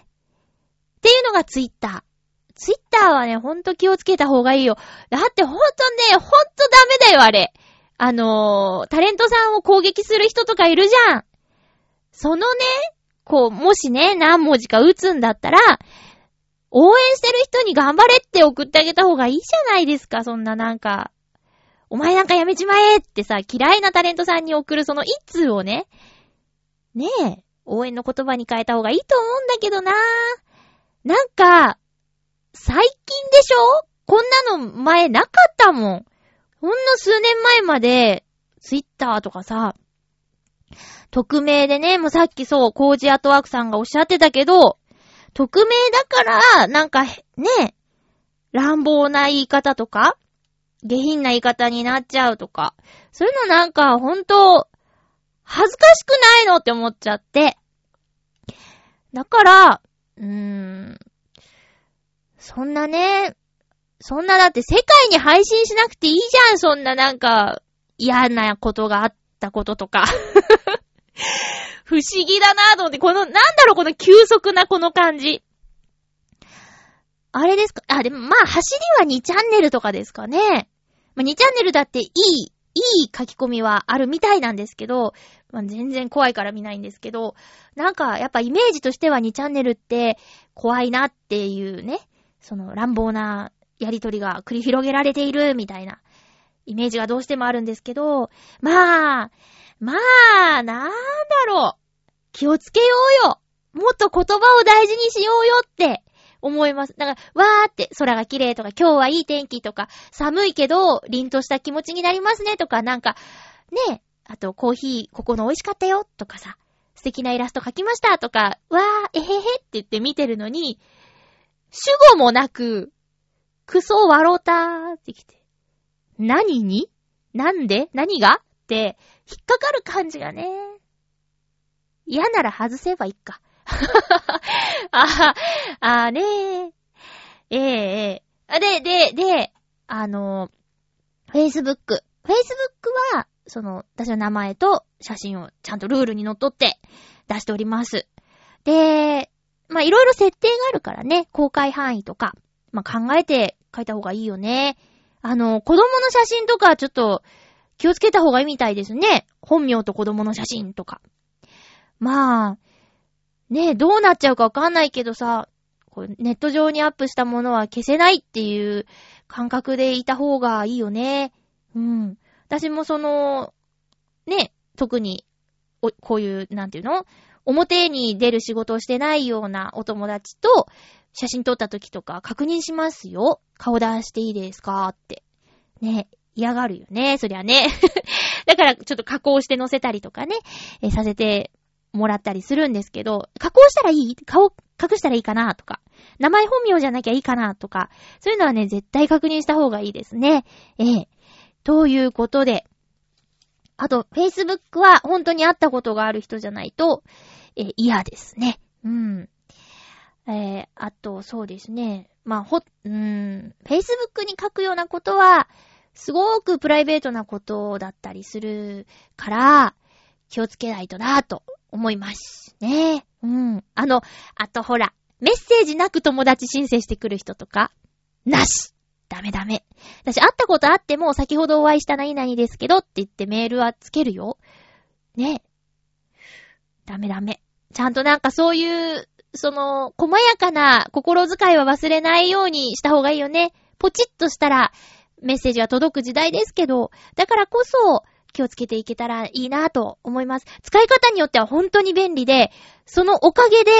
ていうのがツイッター。ツイッターはね、ほんと気をつけた方がいいよ。だってほんとね、ほんとダメだよ、あれ。あのー、タレントさんを攻撃する人とかいるじゃん。そのね、こう、もしね、何文字か打つんだったら、応援してる人に頑張れって送ってあげた方がいいじゃないですか、そんななんか。お前なんかやめちまえってさ、嫌いなタレントさんに送るその一通をね、ねえ、応援の言葉に変えた方がいいと思うんだけどなぁなんか、最近でしょ？こんなの前なかったもん。ほんの数年前まで、ツイッターとかさ、匿名でね、もうさっきそう、コージアトワークさんがおっしゃってたけど、匿名だから、なんか、ね、乱暴な言い方とか、下品な言い方になっちゃうとか、そういうのなんか、ほんと、恥ずかしくないのって思っちゃって。だから、うーん、そんなね、そんなだって世界に配信しなくていいじゃん、そんななんか、嫌なことがあったこととか。不思議だなぁと思って、この、なんだろう、この急速なこの感じ。あれですか？あ、でもまあ、走りは2チャンネルとかですかね。まあ、2チャンネルだっていい、いい書き込みはあるみたいなんですけど、まあ、全然怖いから見ないんですけど、なんか、やっぱイメージとしては2チャンネルって怖いなっていうね、その乱暴なやりとりが繰り広げられているみたいなイメージがどうしてもあるんですけど、まあ、まあ、なんだろう。気をつけようよ。もっと言葉を大事にしようよって思います。だから、わーって空が綺麗とか、今日はいい天気とか、寒いけど、凛とした気持ちになりますねとか、なんか、ねあと、コーヒー、ここの美味しかったよとかさ、素敵なイラスト描きましたとか、わー、えへへって言って見てるのに、主語もなく、クソ笑ったーってきて。何に？なんで？何が？って、引っかかる感じがね。嫌なら外せばいいか。あ あ、あねー。えええ。で、で、で、あの、Facebook。Facebook は、その、私の名前と写真をちゃんとルールにのっとって出しております。で、まあ、いろいろ設定があるからね、公開範囲とか、まあ、考えて書いた方がいいよね。あの、子供の写真とかちょっと気をつけた方がいいみたいですね。本名と子供の写真とか。まあ、ねえどうなっちゃうかわかんないけどさ、こネット上にアップしたものは消せないっていう感覚でいた方がいいよね。うん。私もその、ね、特に、こういう、なんていうの？表に出る仕事をしてないようなお友達と写真撮った時とか確認しますよ。顔出していいですかって。ね、嫌がるよね、そりゃね。だからちょっと加工して載せたりとかね、えさせてもらったりするんですけど、加工したらいい？顔隠したらいいかなとか、名前本名じゃなきゃいいかなとか、そういうのはね、絶対確認した方がいいですね。ええ。ということで、あと、Facebook は本当に会ったことがある人じゃないと、え、嫌ですね。うん。えー、あと、そうですね。まあ、ほ、うーん、Facebook に書くようなことは、すごくプライベートなことだったりするから、気をつけないとなと思いますね。うん。あの、あとほら、メッセージなく友達申請してくる人とか、なしダメダメ。私会ったことあっても、先ほどお会いした何々ですけどって言ってメールはつけるよ。ね。ダメダメ。ちゃんとなんかそういう、その、細やかな心遣いは忘れないようにした方がいいよね。ポチッとしたら、メッセージは届く時代ですけど、だからこそ、気をつけていけたらいいなと思います。使い方によっては本当に便利で、そのおかげで、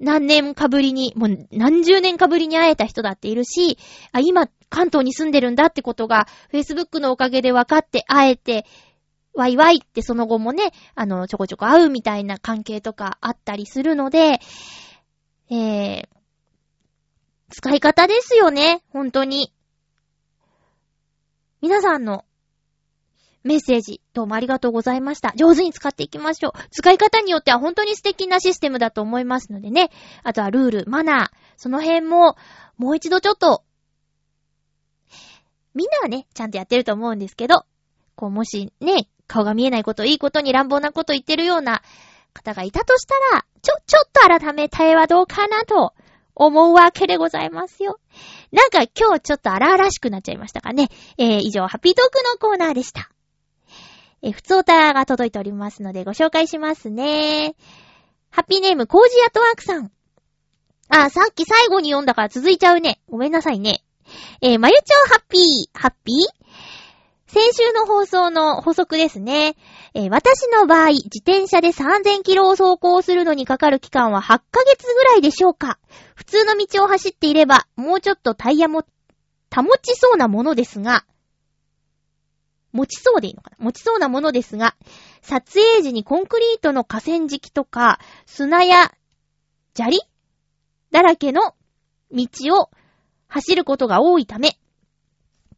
何年かぶりに、もう何十年かぶりに会えた人だっているし、あ、今、関東に住んでるんだってことが、Facebook のおかげで分かって会えて、ワイワイってその後もね、あの、ちょこちょこ会うみたいな関係とかあったりするので、えー、使い方ですよね、本当に。皆さんのメッセージ、どうもありがとうございました。上手に使っていきましょう。使い方によっては本当に素敵なシステムだと思いますのでね。あとはルール、マナー、その辺も、もう一度ちょっと、みんなはね、ちゃんとやってると思うんですけど、こう、もしね、顔が見えないこと、いいことに乱暴なこと言ってるような方がいたとしたら、ちょ、ちょっと改めたいはどうかなと思うわけでございますよ。なんか今日ちょっと荒々しくなっちゃいましたかね。えー、以上、ハッピートークのコーナーでした。えー、ふつおたが届いておりますのでご紹介しますね。ハッピーネーム、コージアトワークさん。あ、さっき最後に読んだから続いちゃうね。ごめんなさいね。えー、まゆちょハッピー、ハッピー？先週の放送の補足ですね。えー、私の場合、自転車で3000キロを走行するのにかかる期間は8ヶ月ぐらいでしょうか。普通の道を走っていれば、もうちょっとタイヤも保ちそうなものですが、持ちそうでいいのかな？持ちそうなものですが、撮影時にコンクリートの河川敷とか、砂や砂利だらけの道を走ることが多いため、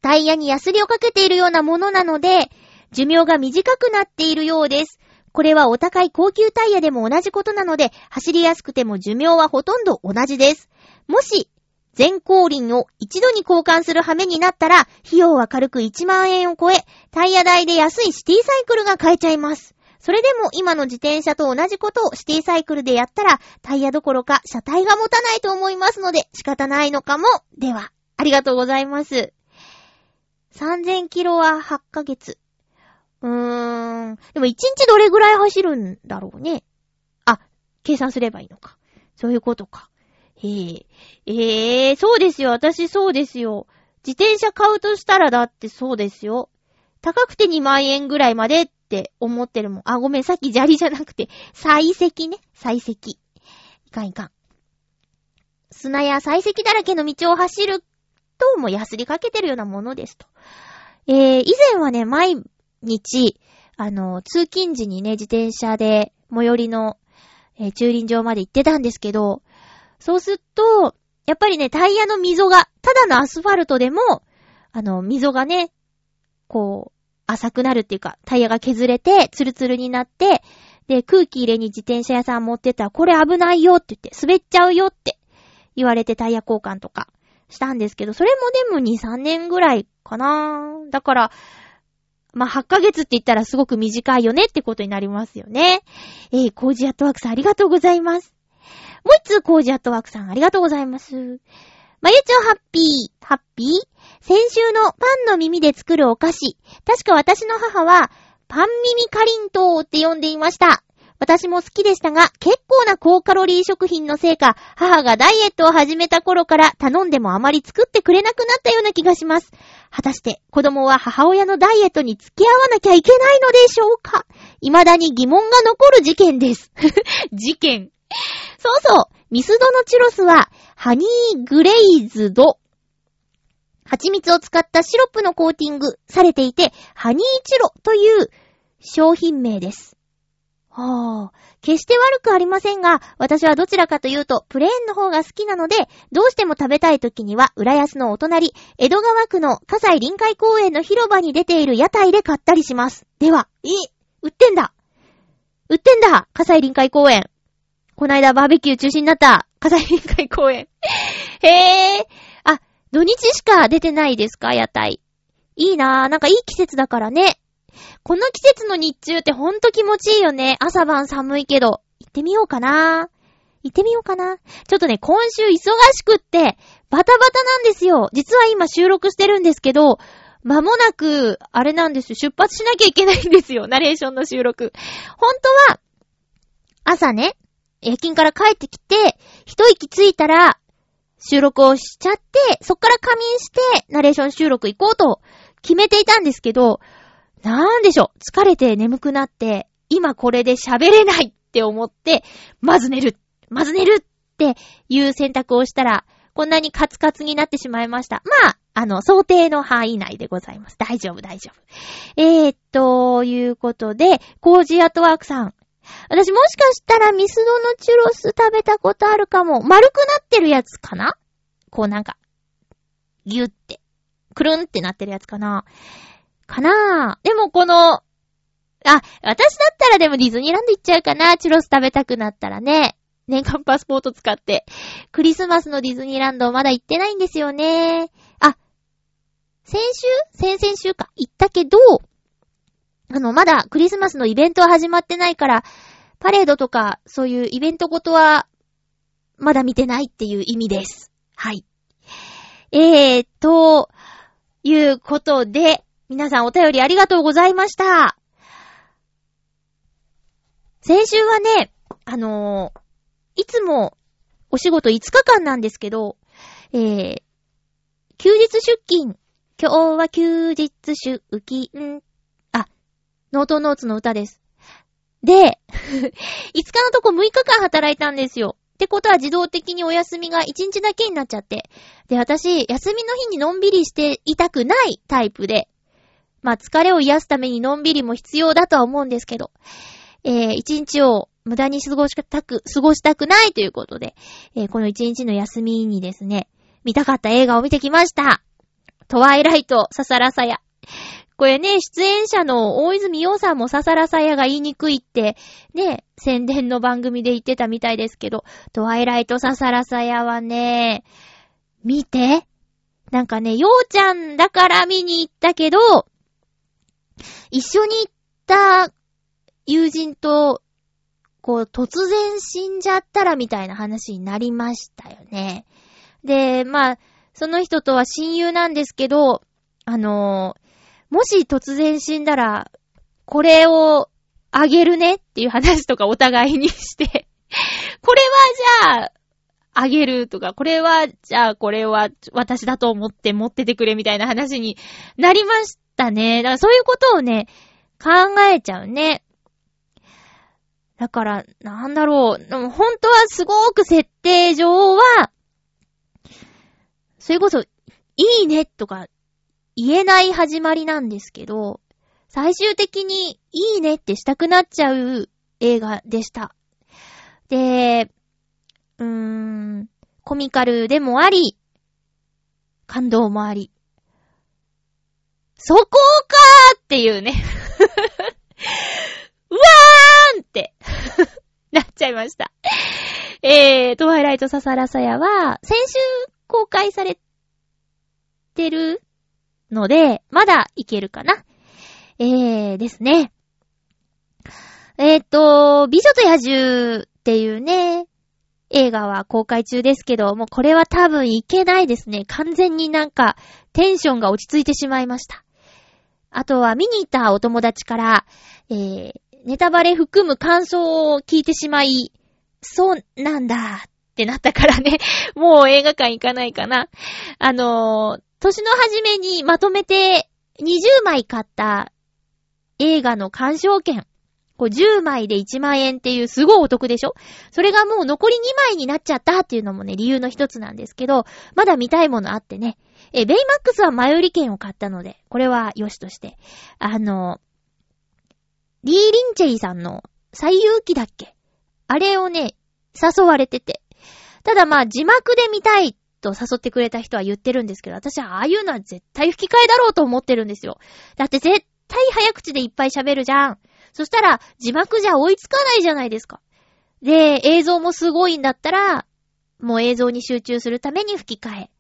タイヤにヤスリをかけているようなものなので、寿命が短くなっているようです。これはお高い高級タイヤでも同じことなので、走りやすくても寿命はほとんど同じです。もし、全後輪を一度に交換する羽目になったら、費用は軽く1万円を超え、タイヤ代で安いシティサイクルが買えちゃいます。それでも今の自転車と同じことをシティサイクルでやったら、タイヤどころか車体が持たないと思いますので、仕方ないのかも。では、ありがとうございます。3000キロは8ヶ月。うーん。でも1日どれぐらい走るんだろうね。あ、計算すればいいのか。そういうことか。え。ええー、そうですよ。私そうですよ。自転車買うとしたらだってそうですよ。高くて2万円ぐらいまでって思ってるもん。あ、ごめん、さっき砂利じゃなくて、採石ね。採石。いかんいかん。砂や採石だらけの道を走ると、もうヤスリかけてるようなものですと。えー、以前はね、毎日、あの、通勤時にね、自転車で最寄りの、えー、駐輪場まで行ってたんですけど、そうすると、やっぱりね、タイヤの溝が、ただのアスファルトでも、あの、溝がね、こう、浅くなるっていうか、タイヤが削れて、ツルツルになって、で、空気入れに自転車屋さん持ってったら、これ危ないよって言って、滑っちゃうよって言われてタイヤ交換とかしたんですけど、それもでも2、3年ぐらいかなだから、まあ、8ヶ月って言ったらすごく短いよねってことになりますよね。えー、コージアットワークさんありがとうございます。もう一つコージアットワークさんありがとうございます。まゆちょハッピー、ハッピー？先週のパンの耳で作るお菓子。確か私の母は、パン耳かりんとうって呼んでいました。私も好きでしたが、結構な高カロリー食品のせいか、母がダイエットを始めた頃から頼んでもあまり作ってくれなくなったような気がします。果たして子供は母親のダイエットに付き合わなきゃいけないのでしょうか？未だに疑問が残る事件です。事件。そうそう、ミスドのチュロスは、ハニーグレイズド。蜂蜜を使ったシロップのコーティングされていて、ハニーチュロという商品名です。はあ、決して悪くありませんが、私はどちらかというと、プレーンの方が好きなので、どうしても食べたい時には、浦安のお隣、江戸川区の葛西臨海公園の広場に出ている屋台で買ったりします。では、え、売ってんだ売ってんだ葛西臨海公園。こないだバーベキュー中止になった、葛西臨海公園。へぇー。あ、土日しか出てないですか？屋台。いいなぁ。なんかいい季節だからね。この季節の日中ってほんと気持ちいいよね。朝晩寒いけど。行ってみようかな。行ってみようかな。ちょっとね、今週忙しくって、バタバタなんですよ。実は今収録してるんですけど、間もなく、あれなんですよ。出発しなきゃいけないんですよ。ナレーションの収録。本当は、朝ね、夜勤から帰ってきて、一息ついたら、収録をしちゃって、そっから仮眠して、ナレーション収録行こうと決めていたんですけど、なんでしょう。疲れて眠くなって、今これで喋れないって思って、まず寝る。まず寝るっていう選択をしたら、こんなにカツカツになってしまいました。まあ、あの、想定の範囲内でございます。大丈夫、大丈夫。えー、ということで、コージアトワークさん。私もしかしたらミスドのチュロス食べたことあるかも。丸くなってるやつかな？こうなんか、ギュって、くるんってなってるやつかな？かな？ぁ。でもこの、あ、私だったらでもディズニーランド行っちゃうかな。チュロス食べたくなったらね。年間パスポート使って。クリスマスのディズニーランドまだ行ってないんですよね。あ、先週？先々週か。行ったけど、あの、まだクリスマスのイベントは始まってないから、パレードとか、そういうイベントごとは、まだ見てないっていう意味です。はい。えー、と、いうことで、皆さんお便りありがとうございました。先週はね、あのー、いつもお仕事5日間なんですけど、えー、休日出勤、今日は休日出勤、ノートノーツの歌です。で、5日のとこ6日間働いたんですよ。ってことは自動的にお休みが1日だけになっちゃって。で、私、休みの日にのんびりしていたくないタイプで。まあ、疲れを癒すためにのんびりも必要だとは思うんですけど。えー、1日を無駄に過ごしたく、過ごしたくないということで、えー、この1日の休みにですね、見たかった映画を見てきました。トワイライト、ササラサヤ。これね、出演者の大泉洋さんもササラサヤが言いにくいって、ね、宣伝の番組で言ってたみたいですけど、トワイライトササラサヤはね、見て。なんかね、ようちゃんだから見に行ったけど、一緒に行った友人と、こう、突然死んじゃったらみたいな話になりましたよね。で、まあ、その人とは親友なんですけど、あのもし突然死んだら、これをあげるねっていう話とかお互いにして これはじゃあ、あげるとか、これは、じゃあこれは私だと思って持っててくれみたいな話になりましたね。だからそういうことをね、考えちゃうね。だから、なんだろう。でも本当はすごく設定上は、それこそ、いいねとか言えない始まりなんですけど、最終的にいいねってしたくなっちゃう映画でした。で、うーん、コミカルでもあり、感動もあり、そこかーっていうね。うわーんって。なっちゃいました。えー、トワイライトササラサヤは、先週公開されてるので、まだいけるかな。えーですね。えーと、美女と野獣っていうね、映画は公開中ですけど、もうこれは多分いけないですね。完全になんかテンションが落ち着いてしまいました。あとは見に行ったお友達から、えー、ネタバレ含む感想を聞いてしまい、そうなんだってなったからね、もう映画館行かないかな。あのー、年の初めにまとめて20枚買った映画の鑑賞券。こう10枚で1万円っていうすごいお得でしょ？それがもう残り2枚になっちゃったっていうのもね、理由の一つなんですけど、まだ見たいものあってね。え、ベイマックスは前売り券を買ったので、これは良しとして。あの、リー・リンチェイさんの最遊記だっけ？あれをね、誘われてて。ただまあ字幕で見たいと誘ってくれた人は言ってるんですけど、私はああいうのは絶対吹き替えだろうと思ってるんですよ。だって絶対早口でいっぱい喋るじゃん。そしたら字幕じゃ追いつかないじゃないですか。で、映像もすごいんだったら、もう映像に集中するために吹き替え。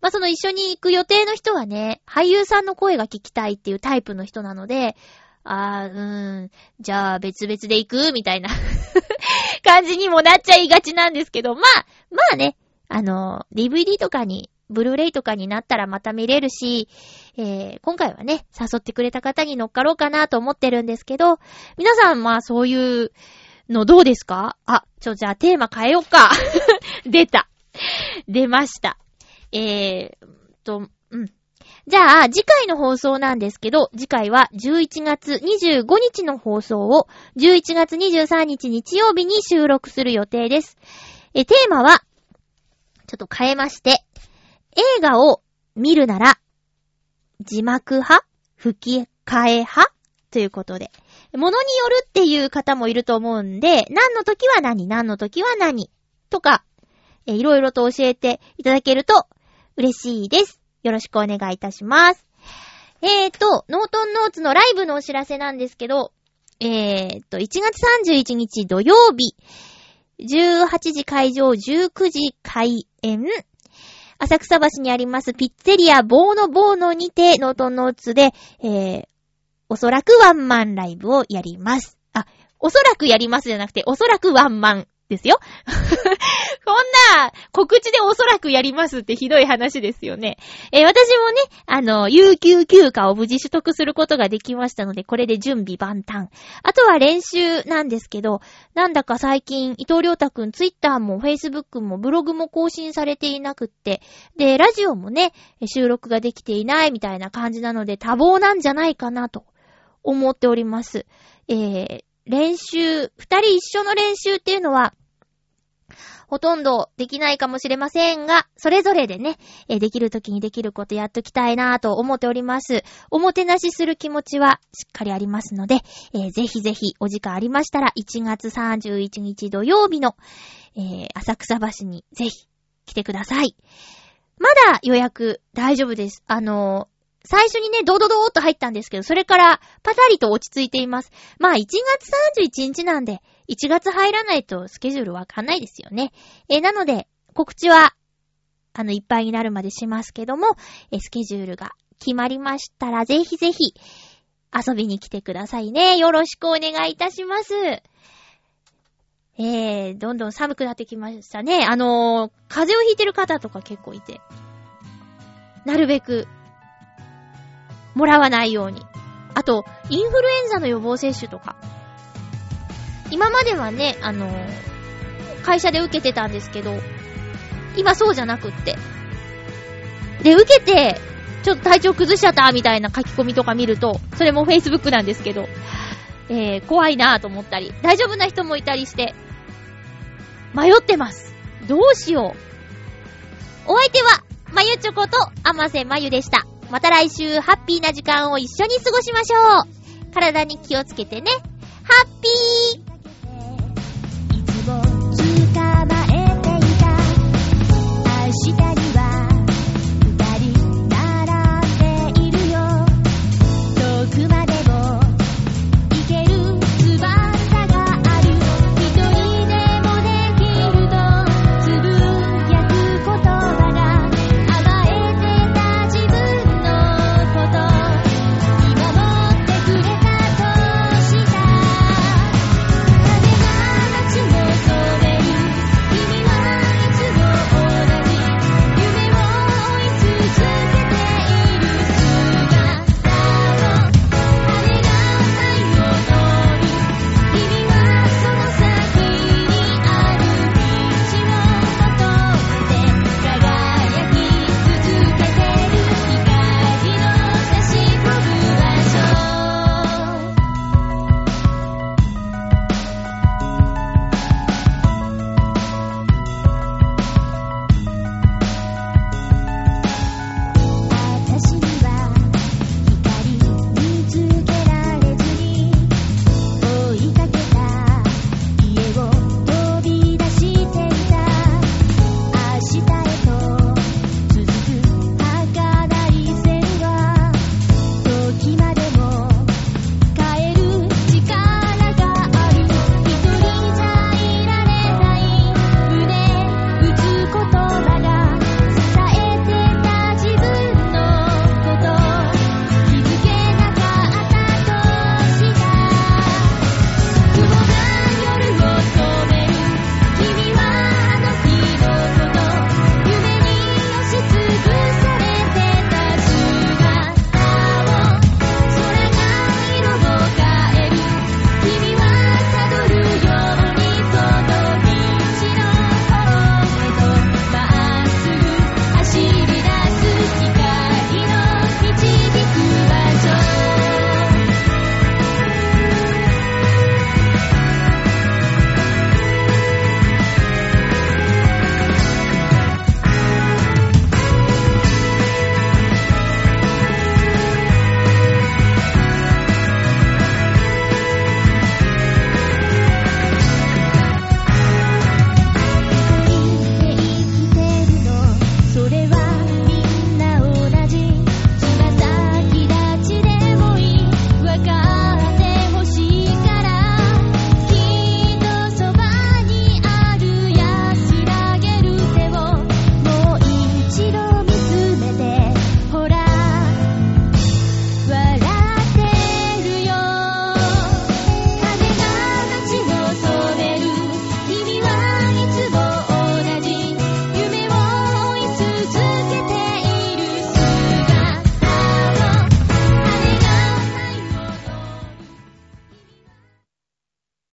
まあ、その一緒に行く予定の人はね、俳優さんの声が聞きたいっていうタイプの人なので、あー、うーん、じゃあ別々で行くみたいな 感じにもなっちゃいがちなんですけど、まあ、まあね、あの、DVD とかに、ブルーレイとかになったらまた見れるし、えー、今回はね、誘ってくれた方に乗っかろうかなと思ってるんですけど、皆さんまあそういうのどうですか？あ、ちょ、じゃあテーマ変えよっか。出た。出ました。えーと、うん。じゃあ、次回の放送なんですけど、次回は11月25日の放送を11月23日日曜日に収録する予定です。え、テーマは、ちょっと変えまして、映画を見るなら、字幕派？吹き替え派？ということで。ものによるっていう方もいると思うんで、何の時は何、何の時は何？とか、えいろいろと教えていただけると嬉しいです。よろしくお願いいたします。えーと、ノートノーツのライブのお知らせなんですけど、えーと、1月31日土曜日、18時開場、19時開演。浅草橋にありますピッツェリアボーノボーノにて、ノートノーツで、えー、おそらくワンマンライブをやります。あ、おそらくやりますじゃなくて、おそらくワンマンですよ。こんな告知でおそらくやりますってひどい話ですよね。えー、私もね、あの、有給休暇を無事取得することができましたので、これで準備万端。あとは練習なんですけど、なんだか最近、伊藤良太くん、ツイッターもフェイスブックもブログも更新されていなくって、で、ラジオもね、収録ができていないみたいな感じなので、多忙なんじゃないかなと思っております。えー、練習、二人一緒の練習っていうのは、ほとんどできないかもしれませんが、それぞれでね、えできる時にできることやっときたいなぁと思っております。おもてなしする気持ちはしっかりありますので、えー、ぜひぜひお時間ありましたら、1月31日土曜日の、えー、浅草橋にぜひ来てください。まだ予約大丈夫です。あの最初にね、ドドドーっと入ったんですけど、それからパタリと落ち着いています。まあ1月31日なんで、1月入らないとスケジュールわかんないですよね。えなので、告知は、あの、いっぱいになるまでしますけども、えスケジュールが決まりましたら、ぜひぜひ、遊びに来てくださいね。よろしくお願いいたします。えー、どんどん寒くなってきましたね。あのー、風邪をひいてる方とか結構いて、なるべくもらわないように。あと、インフルエンザの予防接種とか。今まではね、あのー、会社で受けてたんですけど、今そうじゃなくって。で、受けて、ちょっと体調崩しちゃったみたいな書き込みとか見ると、それも Facebook なんですけど、えー、怖いなぁと思ったり、大丈夫な人もいたりして、迷ってます。どうしよう。お相手は、まゆちょこと、あませまゆでした。また来週ハッピーな時間を一緒に過ごしましょう。体に気をつけてね。ハッピー